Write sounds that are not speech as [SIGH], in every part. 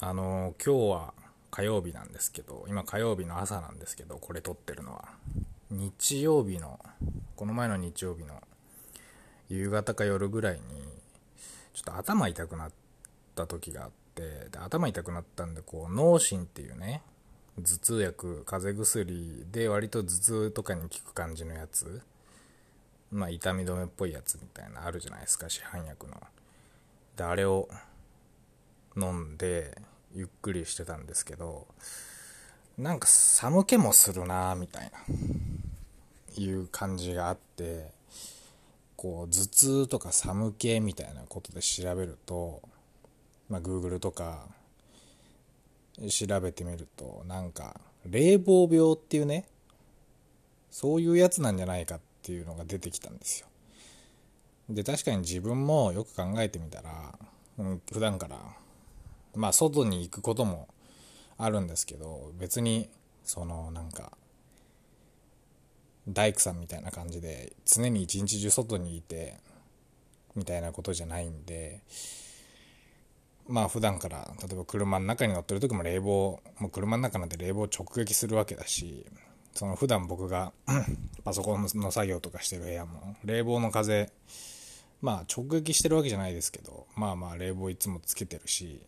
あの今日は火曜日なんですけど今火曜日の朝なんですけどこれ撮ってるのは。日曜日のこの前の日曜日の夕方か夜ぐらいにちょっと頭痛くなった時があってで頭痛くなったんでこう脳神っていうね頭痛薬風邪薬で割と頭痛とかに効く感じのやつ。まあ痛み止めっぽいやつみたいなあるじゃないですか市販薬の。であれを飲んでゆっくりしてたんですけどなんか寒気もするなみたいないう感じがあってこう頭痛とか寒気みたいなことで調べるとまあ Google とか調べてみるとなんか冷房病っていうねそういうやつなんじゃないかっていうのが出てきたんですよ。で確かに自分もよく考えてみたら、うん、普段からまあ外に行くこともあるんですけど別にそのなんか大工さんみたいな感じで常に一日中外にいてみたいなことじゃないんでまあ普段から例えば車の中に乗ってる時も冷房もう車の中なんて冷房直撃するわけだしその普段僕が [CLEARS THROAT] パソコンの作業とかしてる部屋も冷房の風まあ直撃してるわけじゃないですけどまあまあ冷房いつもつけてるし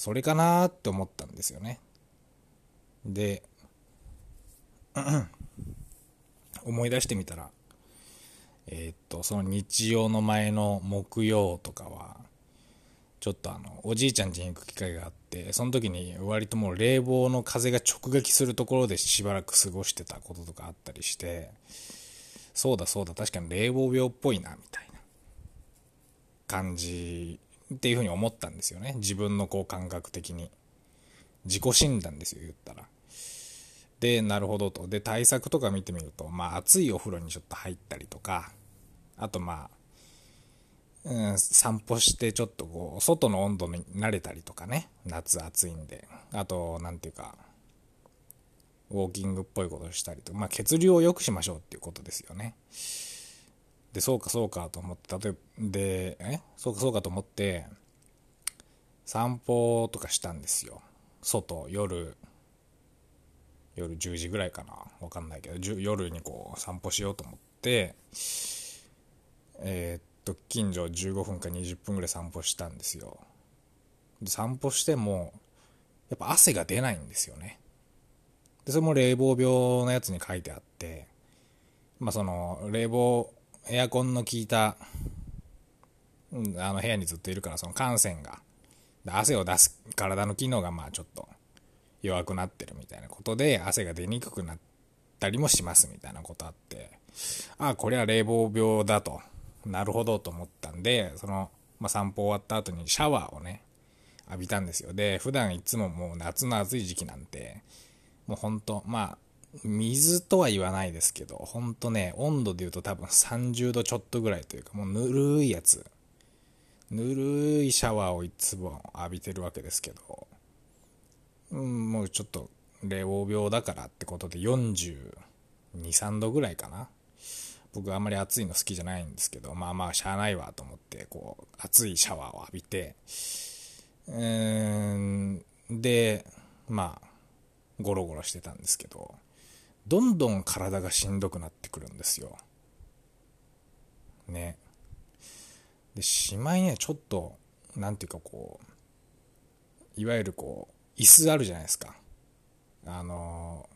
それかなって思ったんですよね。で [CLEARS THROAT] 思い出してみたらえー、っとその日曜の前の木曜とかはちょっとあのおじいちゃん家に行く機会があってその時に割ともう冷房の風が直撃するところでしばらく過ごしてたこととかあったりしてそうだそうだ確かに冷房病っぽいなみたいな感じっていうふうに思ったんですよね。自分のこう感覚的に。自己診断ですよ言ったら。でなるほどと。で対策とか見てみるとまあ暑いお風呂にちょっと入ったりとかあとまあうん、散歩してちょっとこう外の温度に慣れたりとかね。夏暑いんで。あと何ていうかウォーキングっぽいことをしたりとまあ血流を良くしましょうっていうことですよね。でそうかそうかと思って例えばでえ？そうかそうかと思って散歩とかしたんですよ。外夜。夜10時ぐらいかな。わかんないけど。夜にこう散歩しようと思ってえー、っと近所15分か20分ぐらい散歩したんですよ。で散歩してもやっぱ汗が出ないんですよね。でそれも冷房病のやつに書いてあってまあその冷房エアコンの効いた、うん、あの部屋にずっといるからその汗腺が。汗を出す体の機能がまあちょっと弱くなってるみたいなことで汗が出にくくなったりもしますみたいなことあって。ああこれは冷房病だと。なるほどと思ったんでその、まあ、散歩終わった後にシャワーをね浴びたんですよ。で普段いつももう夏の暑い時期なんてもうほんとまあ水とは言わないですけど、ほんとね、温度で言うと多分30度ちょっとぐらいというか、もうぬるいやつ。ぬるいシャワーをいつも浴びてるわけですけど、うん、もうちょっと冷房病だからってことで42、3度ぐらいかな。僕あんまり暑いの好きじゃないんですけど、まあまあしゃあないわと思って、こう、熱いシャワーを浴びて、うーん、で、まあ、ゴロゴロしてたんですけど、どんどん体がしんどくなってくるんですよ。ね。で、しまいにはちょっと、なんていうかこう、いわゆるこう、椅子あるじゃないですか。あの、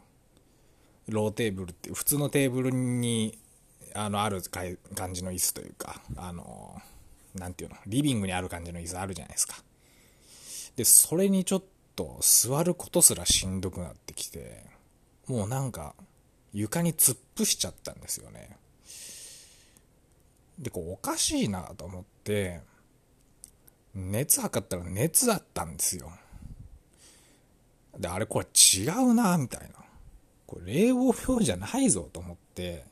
ローテーブルって普通のテーブルに、あの、ある感じの椅子というか、あの、なんていうの、リビングにある感じの椅子あるじゃないですか。で、それにちょっと座ることすらしんどくなってきて、もうなんか床に突っ伏しちゃったんですよね。で、こうおかしいなと思って、熱測ったら熱だったんですよ。で、あれこれ違うなみたいな。これ冷房病じゃないぞと思って、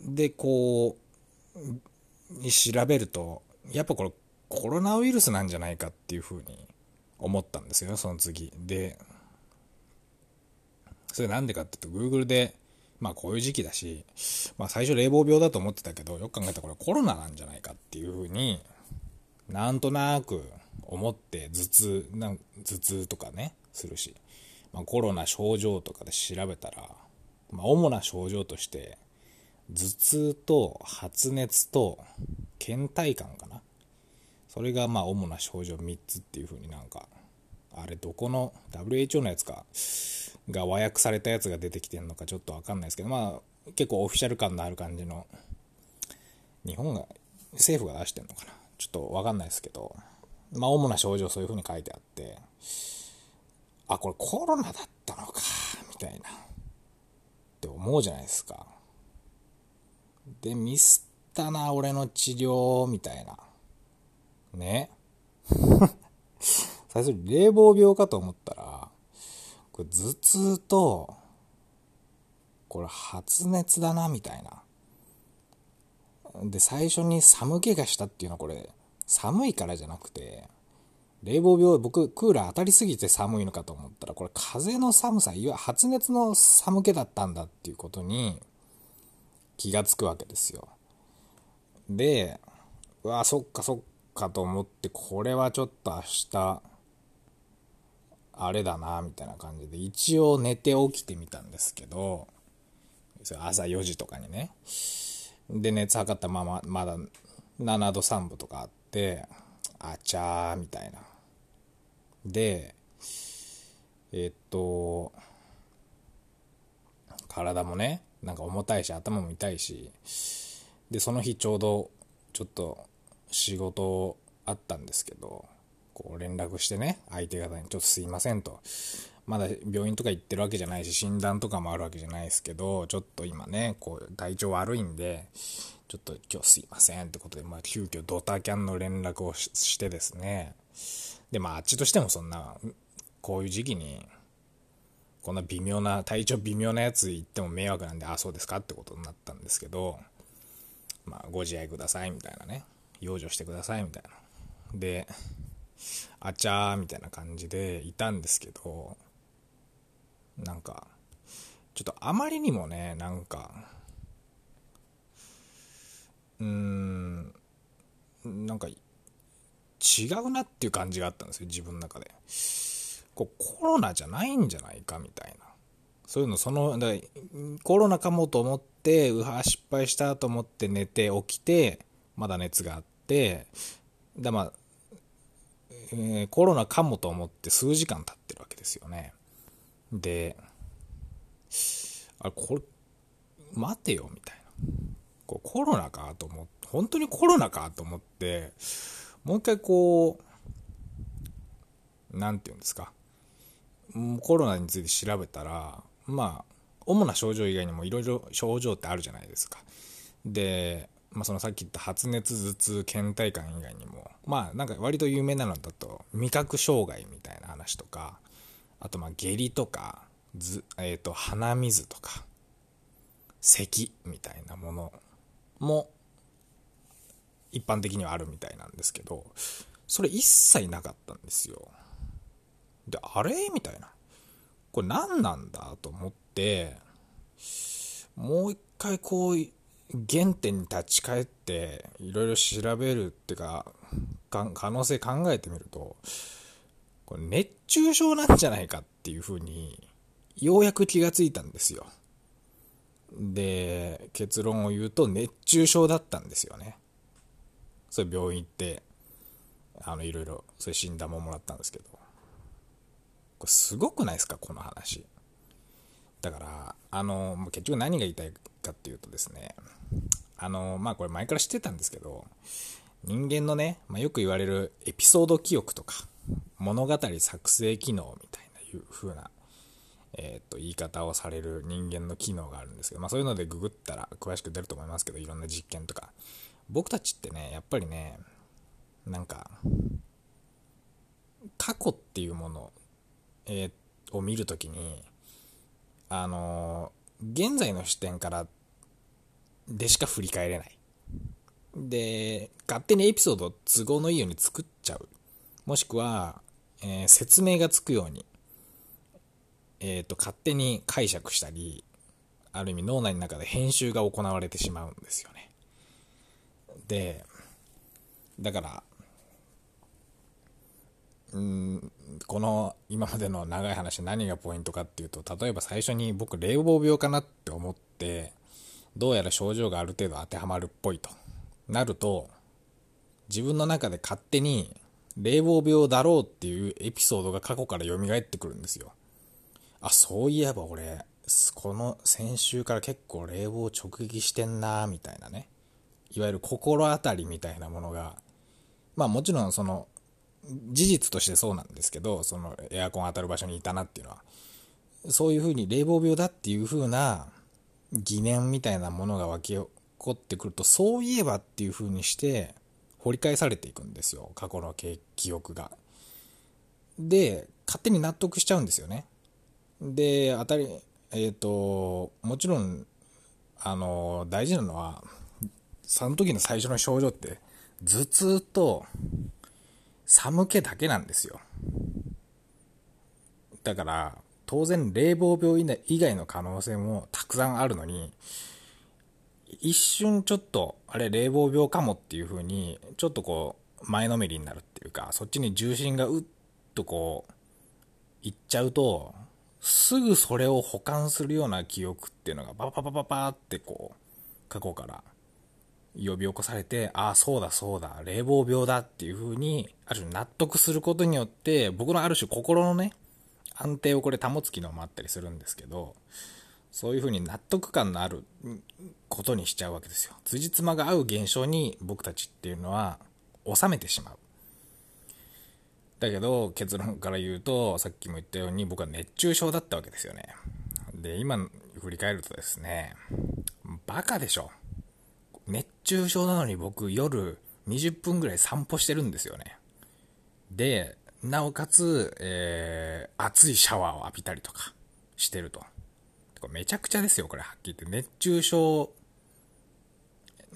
で、こう、に調べると、やっぱこれコロナウイルスなんじゃないかっていうふうに思ったんですよ、その次。で、それなんでかっていうと、Google で、まあこういう時期だし、まあ最初冷房病だと思ってたけど、よく考えたらこれコロナなんじゃないかっていうふうになんとなく思って頭痛な頭痛とかねするし、まあ、コロナ症状とかで調べたら、まあ、主な症状として頭痛と発熱と倦怠感かな。それがまあ主な症状3つっていう風になんかあれどこの WHO のやつかが和訳されたやつが出てきてるのかちょっと分かんないですけどまあ結構オフィシャル感のある感じの日本が政府が出してるのかな。ちょっと分かんないですけどまあ主な症状そういう風に書いてあってあこれコロナだったのかみたいな。って思うじゃないですか。でミスったな俺の治療みたいな。ね。[LAUGHS] 最初に冷房病かと思ったら、これ頭痛と、これ発熱だな、みたいな。で、最初に寒気がしたっていうのはこれ、寒いからじゃなくて、冷房病、僕、クーラー当たりすぎて寒いのかと思ったら、これ風の寒さ、いわ発熱の寒気だったんだっていうことに気がつくわけですよ。で、うわ、そっかそっかと思って、これはちょっと明日、あれだな、みたいな感じで、一応寝て起きてみたんですけど、朝4時とかにね。で、熱測ったまま、まだ7度3分とかあって、あちゃー、みたいな。で、えっと、体もね、なんか重たいし、頭も痛いし、で、その日ちょうど、ちょっと仕事あったんですけど、こう連絡してね、相手方にちょっとすいませんと。まだ病院とか行ってるわけじゃないし、診断とかもあるわけじゃないですけど、ちょっと今ね、こう体調悪いんで、ちょっと今日すいませんってことで、まあ急遽ドタキャンの連絡をしてですね、で、まああっちとしてもそんな、こういう時期に、こんな微妙な、体調微妙なやつ言っても迷惑なんで、あ、そうですかってことになったんですけど、まあご自愛くださいみたいなね、養生してくださいみたいな。で、あちゃーみたいな感じでいたんですけど、なんか、ちょっとあまりにもね、なんか、うーん、なんか、違うなっていう感じがあったんですよ、自分の中で。こうコロナじゃないんじゃないかみたいな。そういうの、その、だコロナかもと思って、うわ、失敗したと思って寝て起きて、まだ熱があって、だまあ、えー、コロナかもと思って数時間経ってるわけですよね。で、あ、これ、待てよ、みたいな。こうコロナかと思って、本当にコロナかと思って、もう一回こう、なんて言うんですか。コロナについて調べたら、まあ、主な症状以外にもいろいろ症状ってあるじゃないですか。で、まあ、そのさっき言った発熱頭痛倦怠感以外にもまあなんか割と有名なのだと味覚障害みたいな話とかあとま下痢とかず、えー、と鼻水とか咳みたいなものも一般的にはあるみたいなんですけどそれ一切なかったんですよ。であれ？みたいな。これ何なんだ？と思ってもう一回こう原点に立ち返っていろいろ調べるっていうか可能性考えてみるとこれ熱中症なんじゃないかっていうふうにようやく気がついたんですよ。で結論を言うと熱中症だったんですよね。それ病院行ってあのいろいろそれ診断ももらったんですけど。これすごくないですかこの話。だからあの結局何が言いたいかっていうとですねあの、まあこれ前から知ってたんですけど、人間のね、まあ、よく言われるエピソード記憶とか、物語作成機能みたいないう風な、えっ、と、言い方をされる人間の機能があるんですけど、まあそういうのでググったら詳しく出ると思いますけど、いろんな実験とか。僕たちってね、やっぱりね、なんか、過去っていうもの、えー、を見るときに、あの、現在の視点からでしか振り返れない。で、勝手にエピソードを都合のいいように作っちゃう。もしくは、えー、説明がつくように、えっ、ー、と、勝手に解釈したり、ある意味脳内の中で編集が行われてしまうんですよね。で、だから、うんこの今までの長い話何がポイントかっていうと例えば最初に僕冷房病かなって思ってどうやら症状がある程度当てはまるっぽいと。なると自分の中で勝手に冷房病だろうっていうエピソードが過去から蘇ってくるんですよ。あそういえば俺この先週から結構冷房直撃してんなみたいなね。いわゆる心当たりみたいなものがまあもちろんその事実としてそうなんですけどそのエアコン当たる場所にいたなっていうのはそういうふうに冷房病だっていうふうな疑念みたいなものが湧き起こってくるとそういえばっていうふうにして掘り返されていくんですよ過去の記憶が。で勝手に納得しちゃうんですよね。で当たりえっ、ー、ともちろんあの大事なのはその時の最初の症状って頭痛と寒気だけなんですよ。だから、当然冷房病以外の可能性もたくさんあるのに、一瞬ちょっと、あれ冷房病かもっていう風に、ちょっとこう、前のめりになるっていうか、そっちに重心がうっとこう、いっちゃうと、すぐそれを保管するような記憶っていうのがパパパパパってこう、過去から呼び起こされて、ああ、そうだそうだ、冷房病だっていう風に、ある種納得することによって、僕のある種心のね、安定をこれ保つ機能もあったりするんですけど、そういう風に納得感のあることにしちゃうわけですよ。辻褄が合う現象に僕たちっていうのは収めてしまう。だけど結論から言うと、さっきも言ったように僕は熱中症だったわけですよね。で、今振り返るとですね、バカでしょ。中症なのに僕夜20分ぐらい散歩してるんですよね。で、なおかつ、えー、熱いシャワーを浴びたりとかしてると。めちゃくちゃですよ、これはっきり言って。熱中症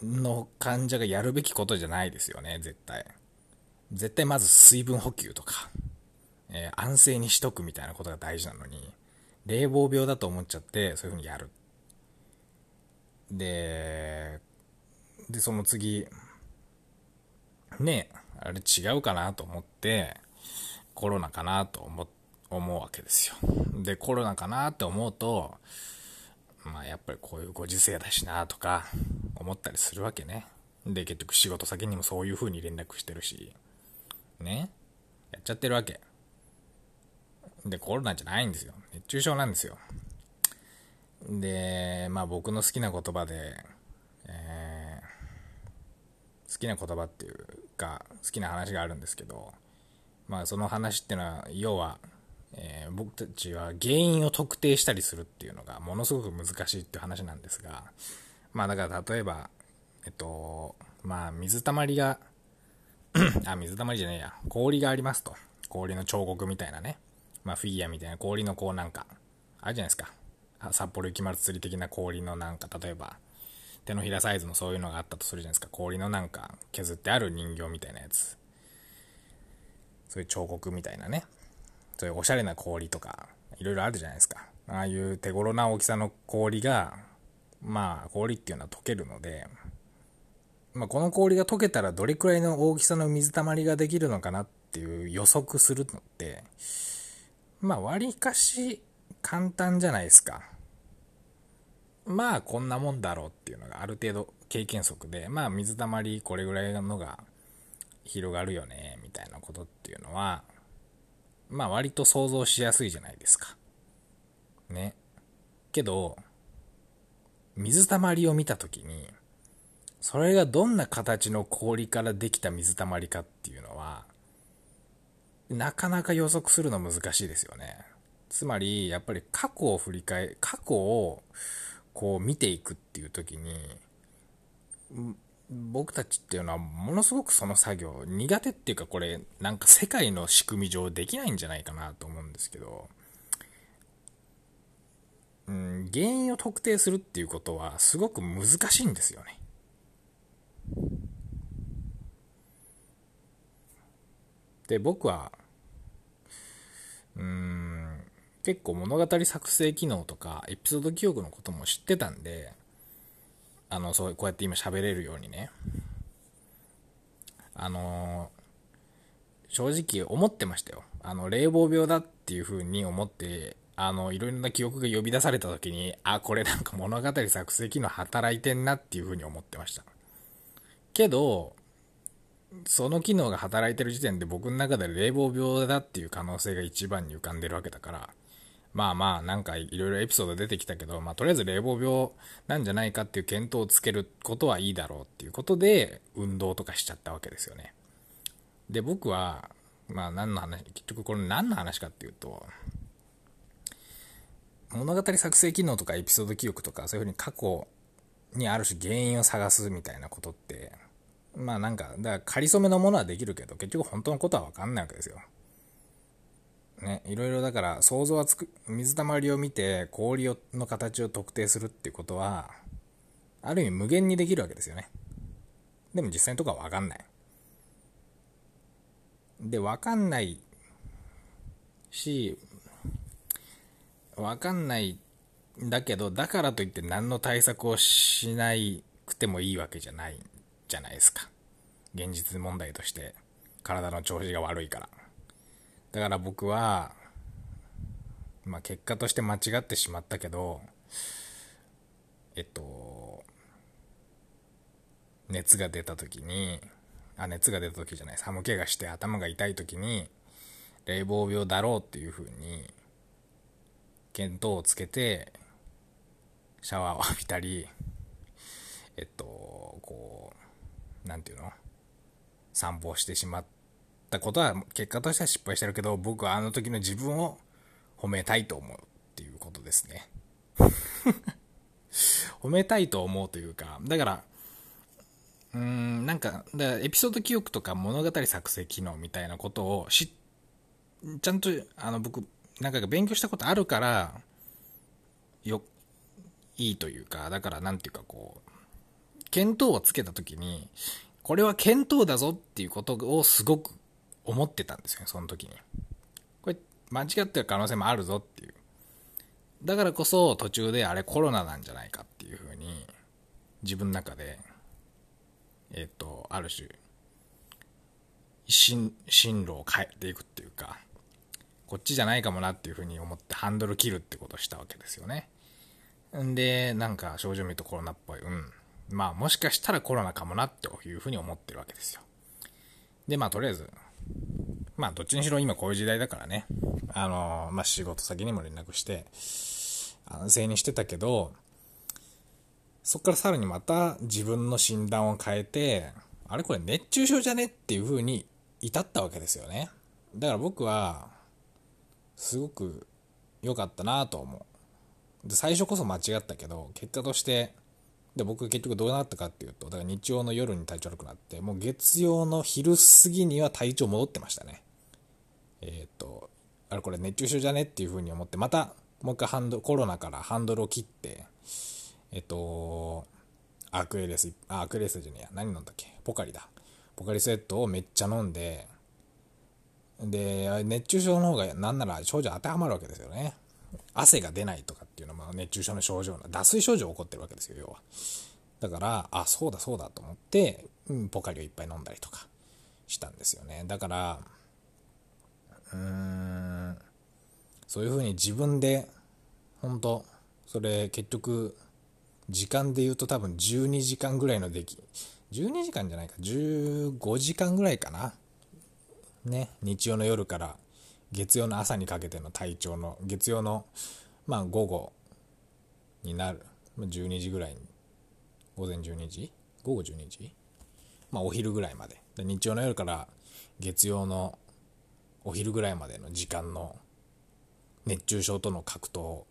の患者がやるべきことじゃないですよね、絶対。絶対まず水分補給とか、えー、安静にしとくみたいなことが大事なのに、冷房病だと思っちゃって、そういう風にやる。で、で、その次、ねあれ違うかなと思って、コロナかなと思思うわけですよ。で、コロナかなって思うと、まあやっぱりこういうご時世だしなとか思ったりするわけね。で、結局仕事先にもそういう風に連絡してるし、ね。やっちゃってるわけ。で、コロナじゃないんですよ。熱中症なんですよ。で、まあ僕の好きな言葉で、好きな言葉っていうか好きな話があるんですけどまあその話っていうのは要は、えー、僕たちは原因を特定したりするっていうのがものすごく難しいっていう話なんですがまあだから例えばえっとまあ水たまりが [CLEARS THROAT] あ水たまりじゃねえや氷がありますと。氷の彫刻みたいなね。まあフィギュアみたいな氷のこうなんかあるじゃないですか。札幌雪まつり的な氷のなんか例えば手のひらサイズのそういうのがあったとするじゃないですか。氷のなんか削ってある人形みたいなやつ。そういう彫刻みたいなね。そういうおしゃれな氷とかいろいろあるじゃないですか。ああいう手頃な大きさの氷がまあ氷っていうのは溶けるのでまあ、この氷が溶けたらどれくらいの大きさの水たまりができるのかなっていう予測するのってまあ割かし簡単じゃないですか。まあこんなもんだろうっていうのがある程度経験則で、まあ水たまりこれぐらいのが広がるよね、みたいなことっていうのは、まあ割と想像しやすいじゃないですか。ね。けど、水たまりを見たときに、それがどんな形の氷からできた水たまりかっていうのは、なかなか予測するの難しいですよね。つまり、やっぱり過去を振り返、過去をこう見ていくっていう時に僕たちっていうのはものすごくその作業苦手っていうかこれなんか世界の仕組み上できないんじゃないかなと思うんですけど、うん、原因を特定するっていうことはすごく難しいんですよね。で僕はうん結構物語作成機能とかエピソード記憶のことも知ってたんで、あの、そう、こうやって今喋れるようにね。あの正直思ってましたよ。あの、冷房病だっていう風に思って、あの、いろいろな記憶が呼び出された時に、あ、これなんか物語作成機能働いてんなっていう風に思ってました。けど、その機能が働いてる時点で僕の中で冷房病だっていう可能性が一番に浮かんでるわけだから、まあまあ、なんかいろいろエピソード出てきたけど、まあとりあえず冷房病なんじゃないかっていう検討をつけることはいいだろうっていうことで、運動とかしちゃったわけですよね。で、僕は、まあ何の話、結局これ何の話かっていうと、物語作成機能とかエピソード記憶とかそういうふうに過去にある種原因を探すみたいなことって、まあなんか、だから仮初めのものはできるけど、結局本当のことはわかんないわけですよ。ね、いろいろだから想像はつく、水たまりを見て氷をの形を特定するっていうことは、ある意味無限にできるわけですよね。でも実際のとこはわかんない。で、わかんないし、わかんないんだけど、だからといって何の対策をしなくてもいいわけじゃないじゃないですか。現実問題として体の調子が悪いから。だから僕は、まあ結果として間違ってしまったけど、えっと、熱が出た時に、あ、熱が出た時じゃない、寒気がして頭が痛い時に、冷房病だろうっていう風に、見当をつけて、シャワーを浴びたり、えっと、こう、なんていうの？散歩してしまってったことは結果としては失敗してるけど、僕はあの時の自分を褒めたいと思うっていうことですね。[LAUGHS] 褒めたいと思うというか、だから、うーん、なんか、だからエピソード記憶とか物語作成機能みたいなことをし、ちゃんと、あの、僕、なんか勉強したことあるから、よ、いいというか、だからなんていうかこう、見当をつけた時に、これは見当だぞっていうことをすごく思ってたんですよ、その時に。これ、間違ってる可能性もあるぞっていう。だからこそ途中であれコロナなんじゃないかっていうふうに、自分の中で、えっ、と、ある種、進、進路を変えていくっていうか、こっちじゃないかもなっていうふうに思ってハンドル切るってことをしたわけですよね。んで、なんか症状見るとコロナっぽい。うん。まあもしかしたらコロナかもなっていうふうに思ってるわけですよ。で、まあとりあえず、まあ、どっちにしろ今こういう時代だからね、あのまあ、仕事先にも連絡して、安静にしてたけど、そっからさらにまた自分の診断を変えて、あれこれ熱中症じゃねっていう風に至ったわけですよね。だから僕は、すごく良かったなと思う。で、最初こそ間違ったけど、結果として、で、僕結局どうなったかっていうと、だから日曜の夜に体調悪くなって、もう月曜の昼過ぎには体調戻ってましたね。えっ、と、あれこれ熱中症じゃねっていう風に思って、またもう一回ハンドコロナからハンドルを切って、えっ、と、アクエレス、あ、アクエレスじゃねえや、何飲んだっけ？ポカリだ。ポカリセットをめっちゃ飲んで、で、熱中症の方がなんなら症状当てはまるわけですよね。汗が出ないとかっていうのも熱中症の症状な、脱水症状起こってるわけですよ、要は。だから、あ、そうだそうだと思って、うん、ポカリをいっぱい飲んだりとかしたんですよね。だから、うーん、そういうふうに自分で、本当それ結局、時間で言うと多分12時間ぐらいの出来、12時間じゃないか、15時間ぐらいかな。ね、日曜の夜から月曜の朝にかけての体調の、月曜の、まあ午後になる、12時ぐらいに、午前12時？午後12時？まあお昼ぐらいまで。で日曜の夜から月曜のお昼ぐらいまでの時間の熱中症との格闘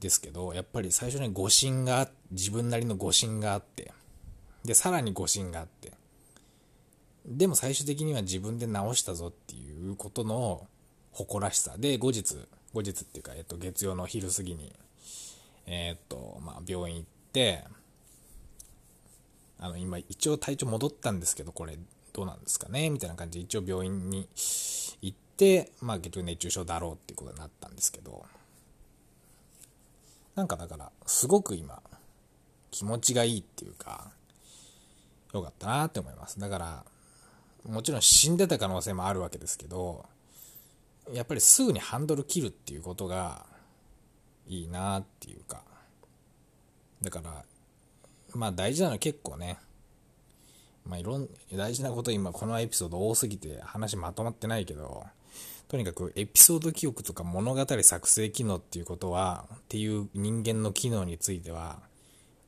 ですけど、やっぱり最初に誤診が、自分なりの誤診があって、で、さらに誤診があって、でも最終的には自分で治したぞっていうことの誇らしさ。で、後日、後日っていうか、えっと、月曜の昼過ぎに、えー、っと、まあ、病院行って、あの、今、一応体調戻ったんですけど、これ、どうなんですかねみたいな感じで、一応病院に行って、まあ、結局熱中症だろうっていうことになったんですけど、なんかだから、すごく今、気持ちがいいっていうか、よかったなって思います。だから、もちろん死んでた可能性もあるわけですけどやっぱりすぐにハンドル切るっていうことがいいなっていうか。だからまあ大事なのは結構ねまあいろん大事なこと今このエピソード多すぎて話まとまってないけどとにかくエピソード記憶とか物語作成機能っていうことはっていう人間の機能については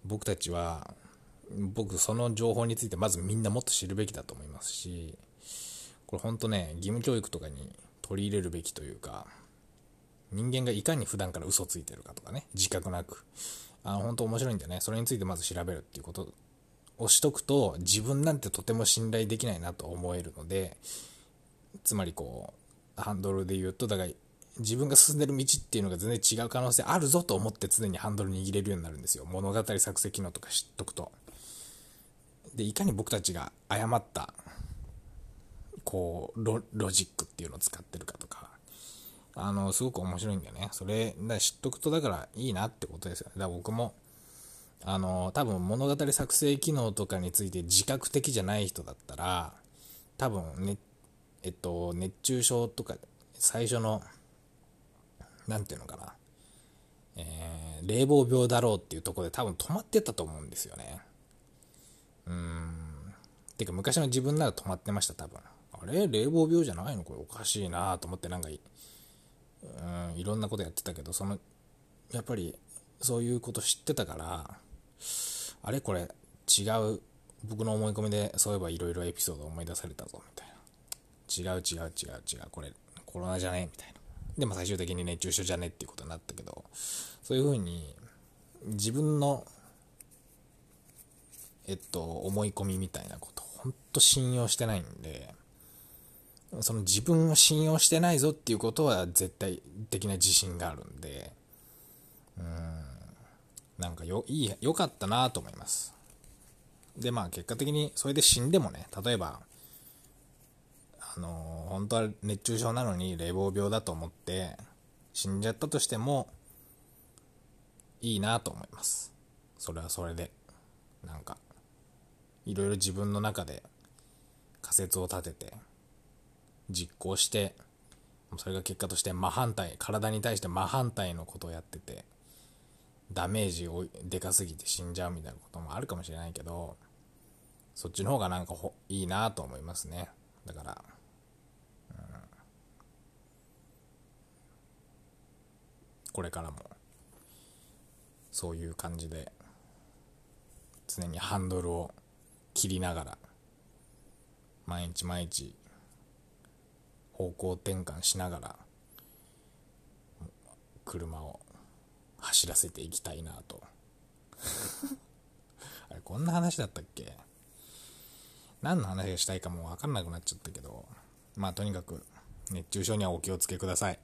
僕たちは僕その情報についてまずみんなもっと知るべきだと思いますしこれ本当ね義務教育とかに取り入れるべきというか人間がいかに普段から嘘ついてるかとかね自覚なく。あの本当面白いんでね。それについてまず調べるっていうことをしとくと自分なんてとても信頼できないなと思えるのでつまりこうハンドルで言うとだから自分が進んでる道っていうのが全然違う可能性あるぞと思って常にハンドル握れるようになるんですよ。物語作成機能とか知っとくと。でいかに僕たちが誤ったこうロロジックっていうのを使ってるかとかあのすごく面白いんだよね。それだ知っとくとだからいいなってことですよね。だから僕もあの多分物語作成機能とかについて自覚的じゃない人だったら多分ねえっと熱中症とか最初の何て言うのかな、えー、冷房病だろうっていうとこで多分止まってたと思うんですよね。うーん。てか昔の自分なら止まってました多分。あれ冷房病じゃないの？これおかしいなと思ってなんかうんいろんなことやってたけどそのやっぱりそういうこと知ってたからあれこれ違う僕の思い込みでそういえばいろいろエピソード思い出されたぞみたいな。違う違う違う違うこれコロナじゃね？みたいな。でも最終的に熱中症じゃね？っていうことになったけどそういうふうに自分のえっと思い込みみたいなことほんと信用してないんでその自分を信用してないぞっていうことは絶対的な自信があるんで、うん、なんかよ、いい、良かったなと思います。で、まあ結果的にそれで死んでもね、例えば、あの本当は熱中症なのに冷房病だと思って死んじゃったとしても、いいなと思います。それはそれで。なんか、いろいろ自分の中で仮説を立てて、実行してそれが結果として真反対体に対して真反対のことをやっててダメージをでかすぎて死んじゃうみたいなこともあるかもしれないけどそっちの方がなんかほいいなと思いますね。だから、うん、これからもそういう感じで常にハンドルを切りながら毎日毎日方向転換しながら車を走らせていきたいなと。[LAUGHS] あれこんな話だったっけ？何の話がしたいかも分かんなくなっちゃったけどまあとにかく熱中症にはお気をつけください。